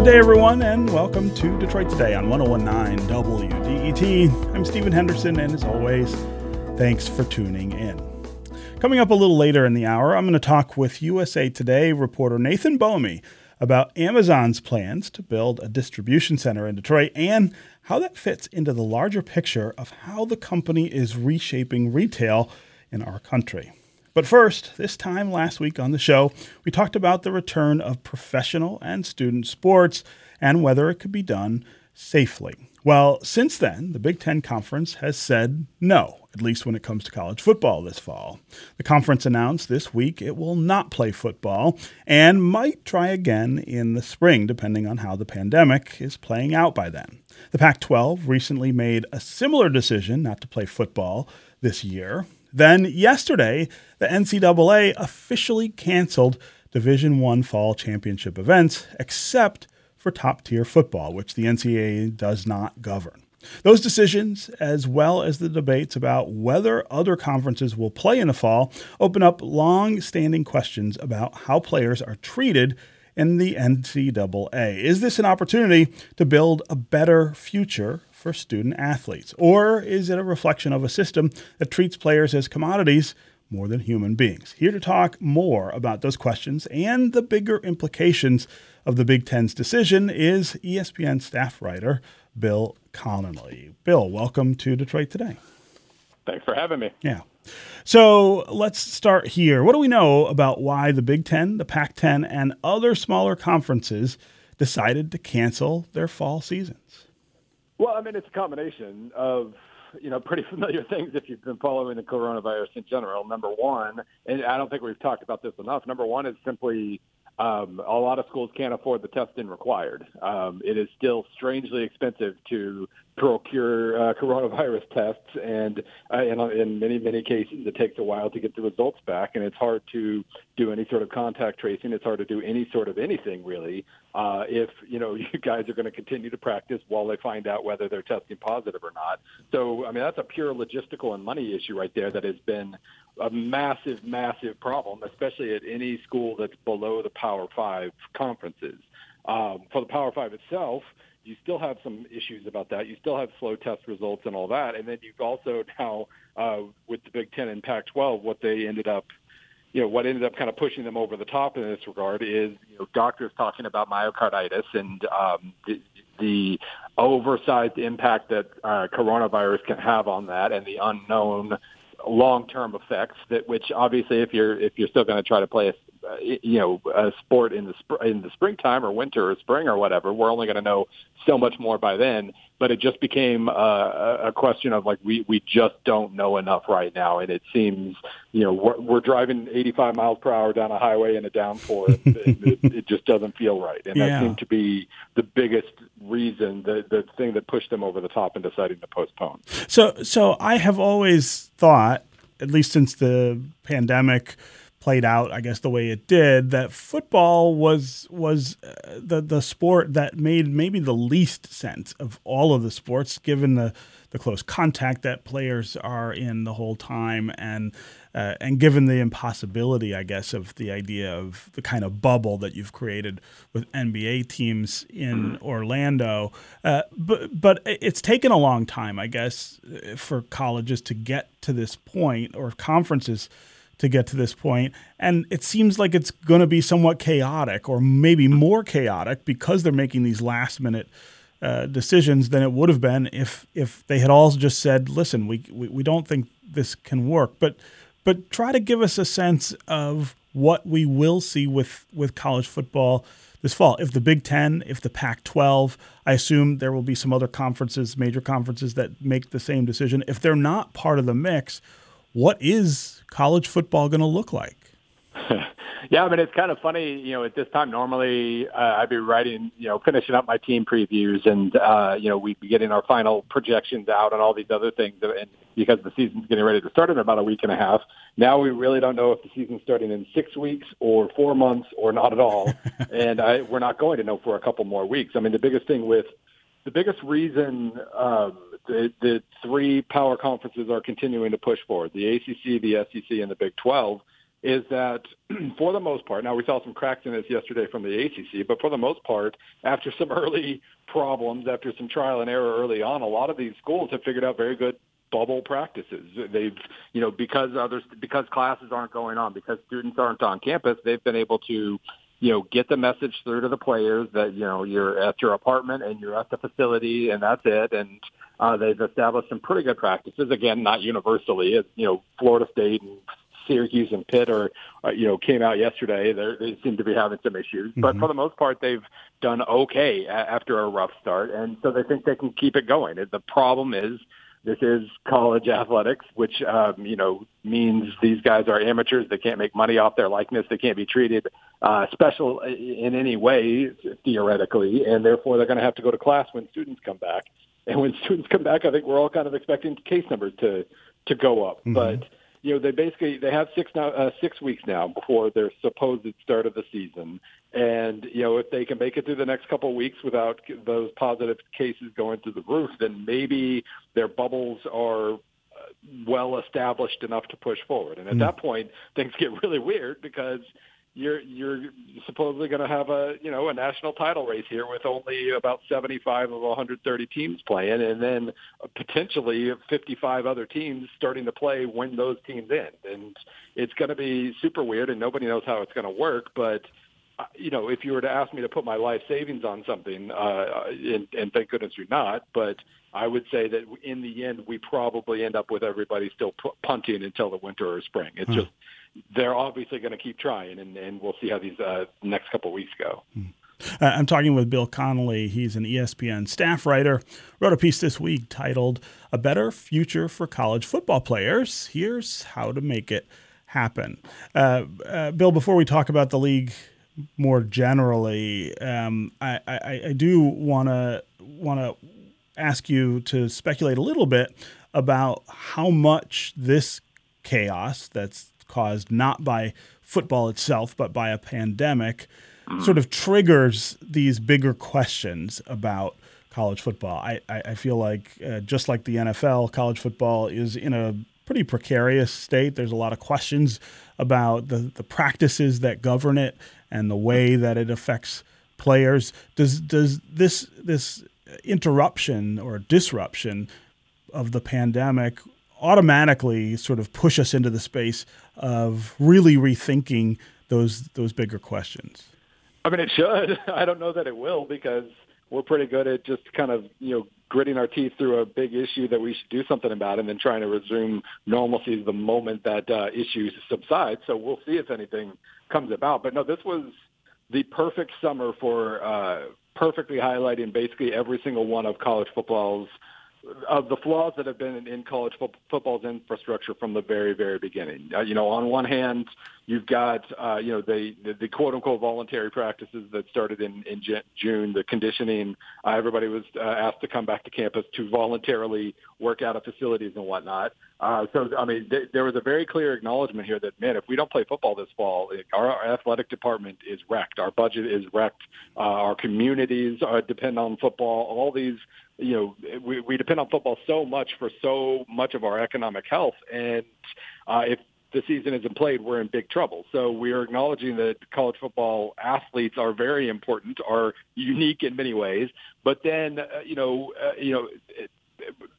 Good day, everyone, and welcome to Detroit Today on 1019 WDET. I'm Stephen Henderson, and as always, thanks for tuning in. Coming up a little later in the hour, I'm going to talk with USA Today reporter Nathan Bomey about Amazon's plans to build a distribution center in Detroit and how that fits into the larger picture of how the company is reshaping retail in our country. But first, this time last week on the show, we talked about the return of professional and student sports and whether it could be done safely. Well, since then, the Big Ten Conference has said no, at least when it comes to college football this fall. The conference announced this week it will not play football and might try again in the spring, depending on how the pandemic is playing out by then. The Pac 12 recently made a similar decision not to play football this year. Then yesterday, the NCAA officially canceled Division 1 fall championship events except for top-tier football, which the NCAA does not govern. Those decisions, as well as the debates about whether other conferences will play in the fall, open up long standing questions about how players are treated in the NCAA. Is this an opportunity to build a better future for student athletes? Or is it a reflection of a system that treats players as commodities more than human beings? Here to talk more about those questions and the bigger implications of the Big Ten's decision is ESPN staff writer Bill Connelly. Bill, welcome to Detroit Today. Thanks for having me. Yeah. So let's start here. What do we know about why the Big Ten, the Pac 10, and other smaller conferences decided to cancel their fall seasons? Well, I mean, it's a combination of you know pretty familiar things if you've been following the coronavirus in general. Number one, and I don't think we've talked about this enough. Number one is simply um, a lot of schools can't afford the testing required. Um, it is still strangely expensive to procure uh, coronavirus tests, and uh, in, in many many cases, it takes a while to get the results back, and it's hard to do any sort of contact tracing. It's hard to do any sort of anything really uh, if you know you guys are going to continue to practice while they find out whether they're testing positive or not. So I mean that's a pure logistical and money issue right there that has been a massive, massive problem, especially at any school that's below the Power Five conferences. Um, for the Power Five itself, you still have some issues about that. You still have slow test results and all that, and then you've also now uh, with the Big Ten and Pac-12, what they ended up, you know, what ended up kind of pushing them over the top in this regard is you know doctors talking about myocarditis and um, the, the oversized impact that uh, coronavirus can have on that, and the unknown long-term effects that which obviously if you're if you're still going to try to play a you know a sport in the sp- in the springtime or winter or spring or whatever we're only going to know so much more by then. But it just became uh, a question of like we we just don't know enough right now. And it seems you know we're, we're driving 85 miles per hour down a highway in a downpour and it, it, just doesn't feel right. And yeah. that seemed to be the biggest reason the the thing that pushed them over the top in deciding to postpone. So so i have always thought at least since the pandemic played out, I guess, the way it did, that football was was uh, the the sport that made maybe the least sense of all of the sports, given the the close contact that players are in the whole time, and uh, and given the impossibility, I guess, of the idea of the kind of bubble that you've created with NBA teams in Orlando. Uh, but but it's taken a long time, I guess, for colleges to get to this point, or conferences to get to this point. And it seems like it's going to be somewhat chaotic or maybe more chaotic because they're making these last minute uh, decisions than it would have been if if they had all just said, listen, we, we, we don't think this can work. But but try to give us a sense of what we will see with, with college football this fall. If the Big Ten, if the Pac 12, I assume there will be some other conferences, major conferences that make the same decision. If they're not part of the mix, what is college football going to look like? yeah, I mean it's kind of funny. You know, at this time normally uh, I'd be writing, you know, finishing up my team previews, and uh, you know we'd be getting our final projections out and all these other things. And because the season's getting ready to start in about a week and a half, now we really don't know if the season's starting in six weeks or four months or not at all. and I, we're not going to know for a couple more weeks. I mean, the biggest thing with the biggest reason. Um, the, three power conferences are continuing to push forward the ACC, the SEC, and the Big 12 is that for the most part, now we saw some cracks in this yesterday from the ACC, but for the most part, after some early problems, after some trial and error early on, a lot of these schools have figured out very good bubble practices. They've, you know, because others, because classes aren't going on, because students aren't on campus, they've been able to, you know, get the message through to the players that, you know, you're at your apartment and you're at the facility and that's it. And uh, they've established some pretty good practices. Again, not universally. As, you know, Florida State and Syracuse and Pitt are, uh, you know, came out yesterday. They're, they seem to be having some issues, mm-hmm. but for the most part, they've done okay after a rough start, and so they think they can keep it going. The problem is this is college athletics, which um, you know means these guys are amateurs. They can't make money off their likeness. They can't be treated uh, special in any way theoretically, and therefore they're going to have to go to class when students come back. And when students come back, I think we're all kind of expecting case numbers to to go up, mm-hmm. but you know, they basically they have six now uh, six weeks now before their supposed start of the season, and you know if they can make it through the next couple of weeks without those positive cases going through the roof, then maybe their bubbles are uh, well established enough to push forward. And at mm. that point, things get really weird because you're you're supposedly going to have a you know a national title race here with only about 75 of 130 teams playing, and then potentially 55 other teams starting to play when those teams end, and it's going to be super weird, and nobody knows how it's going to work, but. Uh, you know, if you were to ask me to put my life savings on something, uh, and, and thank goodness you're not, but I would say that in the end, we probably end up with everybody still p- punting until the winter or spring. It's hmm. just they're obviously going to keep trying, and, and we'll see how these uh, next couple weeks go. Hmm. Uh, I'm talking with Bill Connelly. He's an ESPN staff writer. Wrote a piece this week titled "A Better Future for College Football Players." Here's how to make it happen. Uh, uh, Bill, before we talk about the league more generally, um, I, I, I, do want to want to ask you to speculate a little bit about how much this chaos that's caused not by football itself, but by a pandemic, mm. sort of triggers these bigger questions about college football. I, I, I feel like, uh, just like the NFL, college football is in a pretty precarious state. There's a lot of questions about the, the practices that govern it and the way that it affects players. Does does this this interruption or disruption of the pandemic automatically sort of push us into the space of really rethinking those those bigger questions? I mean, it should. I don't know that it will because we're pretty good at just kind of you know gritting our teeth through a big issue that we should do something about, and then trying to resume normalcy the moment that uh, issue subsides. So we'll see if anything comes about. But no, this was the perfect summer for uh, perfectly highlighting basically every single one of college football's of the flaws that have been in college fo- football's infrastructure from the very, very beginning. Uh, you know, on one hand, you've got uh, you know the, the the quote unquote voluntary practices that started in in June, the conditioning. Uh, everybody was uh, asked to come back to campus to voluntarily work out of facilities and whatnot. Uh, so, I mean, th- there was a very clear acknowledgement here that, man, if we don't play football this fall, our, our athletic department is wrecked. Our budget is wrecked. Uh, our communities uh, depend on football. All these you know, we, we depend on football so much for so much of our economic health. And uh, if the season isn't played, we're in big trouble. So we are acknowledging that college football athletes are very important, are unique in many ways. But then, uh, you know, uh, you know,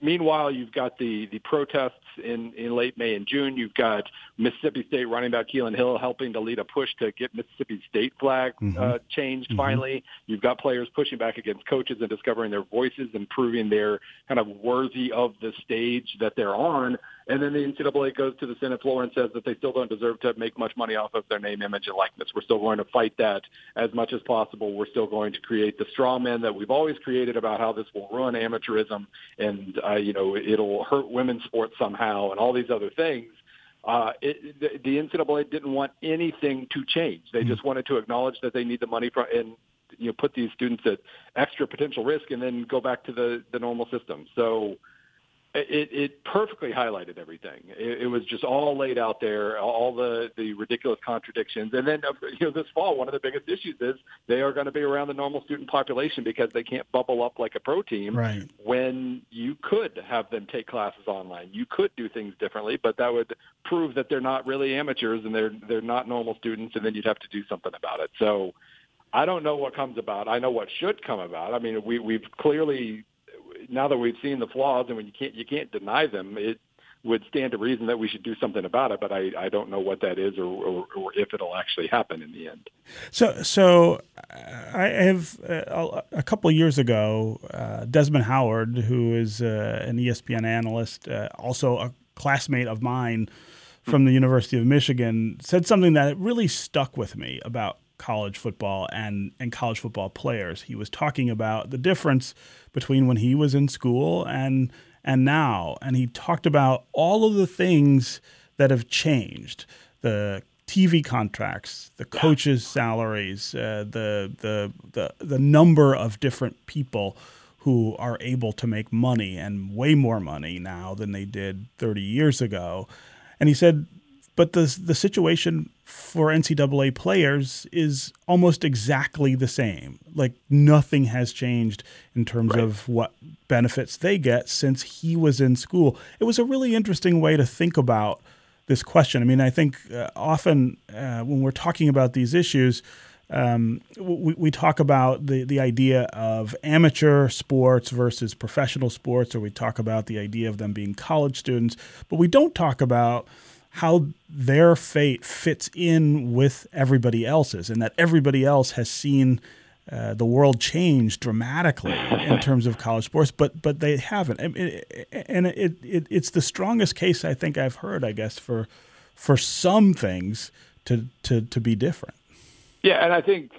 meanwhile, you've got the the protests in in late May and June. You've got Mississippi State running back Kylin Hill helping to lead a push to get Mississippi State flag mm-hmm. uh, changed. Mm-hmm. Finally, you've got players pushing back against coaches and discovering their voices and proving they're kind of worthy of the stage that they're on. And then the NCAA goes to the Senate floor and says that they still don't deserve to make much money off of their name, image, and likeness. We're still going to fight that as much as possible. We're still going to create the straw man that we've always created about how this will ruin amateurism and uh, you know it'll hurt women's sports somehow and all these other things. Uh, it, the, the NCAA didn't want anything to change. They mm-hmm. just wanted to acknowledge that they need the money from and you know put these students at extra potential risk and then go back to the the normal system. So it, it perfectly highlighted everything. It, it was just all laid out there, all the the ridiculous contradictions. And then, you know, this fall, one of the biggest issues is they are going to be around the normal student population because they can't bubble up like a pro team. Right. When you could have them take classes online, you could do things differently, but that would prove that they're not really amateurs and they're they're not normal students, and then you'd have to do something about it. So. I don't know what comes about. I know what should come about. I mean, we, we've clearly now that we've seen the flaws and when you can't you can't deny them, it would stand to reason that we should do something about it. But I, I don't know what that is or, or, or if it'll actually happen in the end. So so I have uh, a couple of years ago, uh, Desmond Howard, who is uh, an ESPN analyst, uh, also a classmate of mine from the University of Michigan, said something that really stuck with me about college football and, and college football players. He was talking about the difference between when he was in school and and now, and he talked about all of the things that have changed. The TV contracts, the coaches' salaries, uh, the, the the the number of different people who are able to make money and way more money now than they did 30 years ago. And he said but the the situation for NCAA players is almost exactly the same. Like nothing has changed in terms right. of what benefits they get since he was in school. It was a really interesting way to think about this question. I mean, I think uh, often uh, when we're talking about these issues, um, we, we talk about the, the idea of amateur sports versus professional sports, or we talk about the idea of them being college students, but we don't talk about how their fate fits in with everybody else's, and that everybody else has seen uh, the world change dramatically in terms of college sports, but but they haven't, and, it, and it, it, it's the strongest case I think I've heard, I guess, for for some things to to to be different. Yeah, and I think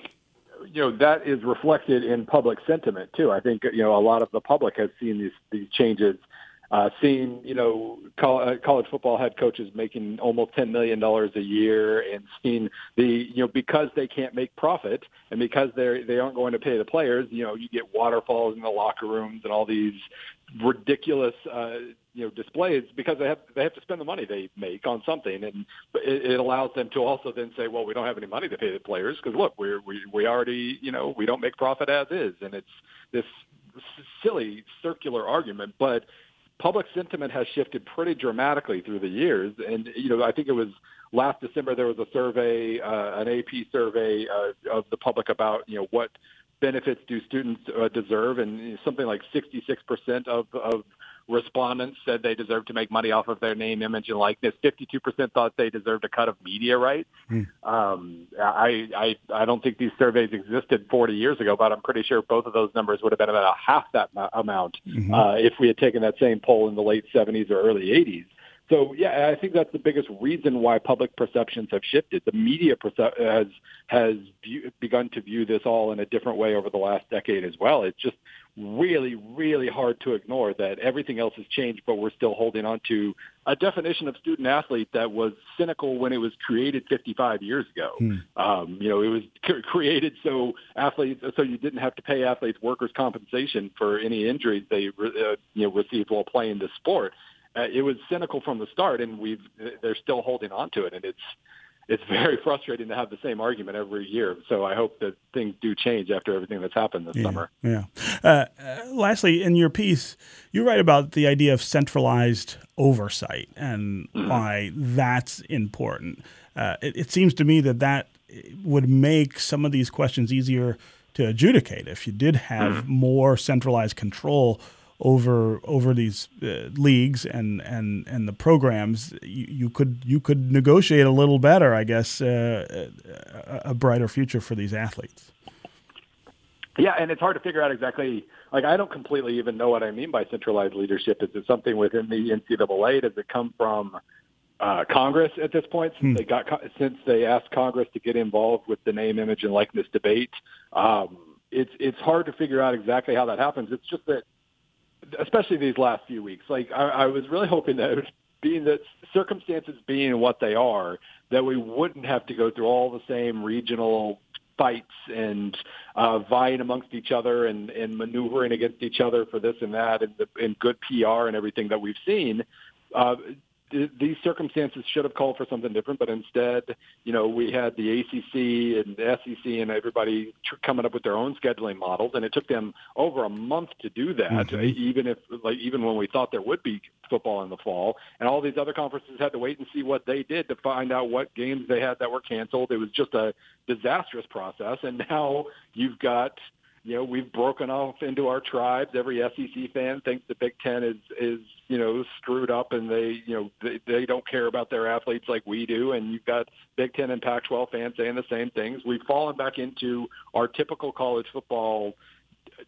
you know that is reflected in public sentiment too. I think you know a lot of the public has seen these these changes uh, seeing you know uh, college football head coaches making almost ten million dollars a year, and seeing the you know because they can't make profit and because they they aren't going to pay the players, you know you get waterfalls in the locker rooms and all these ridiculous uh, you know displays because they have they have to spend the money they make on something, and it, it allows them to also then say, well, we don't have any money to pay the players because look, we're we we already you know we don't make profit as is, and it's this silly circular argument, but public sentiment has shifted pretty dramatically through the years. And, you know, I think it was last December there was a survey, uh, an AP survey uh, of the public about, you know, what benefits do students uh, deserve, and something like 66% of, of respondents said they deserve to make money off of their name, image, and likeness. 52% thought they deserved a cut of media rights. Mm. Um, I, I, I don't think these surveys existed 40 years ago, but I'm pretty sure both of those numbers would have been about half that amount mm-hmm. uh, if we had taken that same poll in the late 70s or early 80s. So yeah, I think that's the biggest reason why public perceptions have shifted. The media perce- has has view, begun to view this all in a different way over the last decade as well. It's just really, really hard to ignore that everything else has changed, but we're still holding on to a definition of student athlete that was cynical when it was created 55 years ago. Hmm. Um, you know, it was c- created so athletes, so you didn't have to pay athletes workers' compensation for any injuries they uh, you know received while playing the sport. Uh, it was cynical from the start, and we've they're still holding on to it, and it's it's very frustrating to have the same argument every year. So I hope that things do change after everything that's happened this yeah, summer. Yeah. Uh, uh, lastly, in your piece, you write about the idea of centralized oversight and mm-hmm. why that's important. Uh, it, it seems to me that that would make some of these questions easier to adjudicate if you did have mm-hmm. more centralized control over over these uh, leagues and, and and the programs, you, you, could you could negotiate a little better, I guess, uh, a, a brighter future for these athletes. Yeah, and it's hard to figure out exactly. Like, I don't completely even know what I mean by centralized leadership. Is it something within the NCAA? Does it come from uh, Congress at this point? Since hmm. they got since they asked Congress to get involved with the name, image, and likeness debate, um, it's it's hard to figure out exactly how that happens. It's just that especially these last few weeks. Like I, I was really hoping that, being that circumstances being what they are, that we wouldn't have to go through all the same regional fights and uh, vying amongst each other and, and maneuvering against each other for this and that and, the, and good PR and everything that we've seen. Uh, these circumstances should have called for something different, but instead, you know, we had the ACC and the SEC and everybody tr- coming up with their own scheduling models, and it took them over a month to do that. Mm-hmm. Even if, like, even when we thought there would be football in the fall, and all these other conferences had to wait and see what they did to find out what games they had that were canceled. It was just a disastrous process, and now you've got you know, we've broken off into our tribes. Every SEC fan thinks the Big Ten is is you know screwed up, and they you know they, they don't care about their athletes like we do. And you've got Big Ten and Pac-12 fans saying the same things. We've fallen back into our typical college football,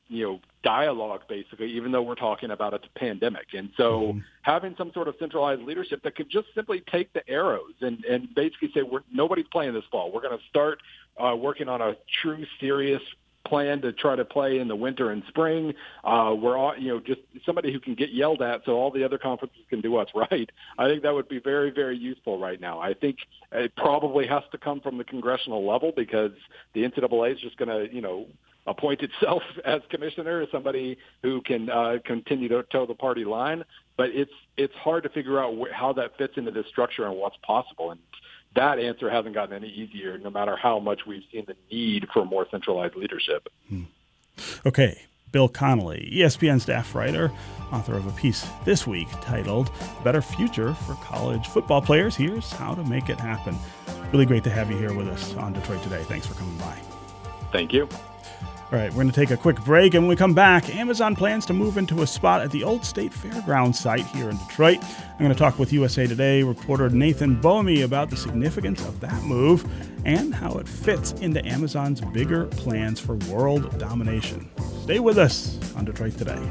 you know, dialogue basically, even though we're talking about a pandemic. And so, mm-hmm. having some sort of centralized leadership that could just simply take the arrows and and basically say, we're nobody's playing this fall. We're going to start uh, working on a true, serious plan to try to play in the winter and spring. Uh, we're all, you know, just somebody who can get yelled at so all the other conferences can do us right. I think that would be very, very useful right now. I think it probably has to come from the congressional level because the NCAA is just going to, you know, appoint itself as commissioner as somebody who can uh, continue to toe the party line. But it's it's hard to figure out wh- how that fits into this structure and what's possible. And that answer hasn't gotten any easier, no matter how much we've seen the need for more centralized leadership. Hmm. Okay. Bill Connelly, ESPN staff writer, author of a piece this week titled Better Future for College Football Players. Here's how to make it happen. Really great to have you here with us on Detroit Today. Thanks for coming by. Thank you. All right, we're going to take a quick break, and when we come back, Amazon plans to move into a spot at the Old State Fairgrounds site here in Detroit. I'm going to talk with USA Today reporter Nathan Bomey about the significance of that move and how it fits into Amazon's bigger plans for world domination. Stay with us on Detroit Today.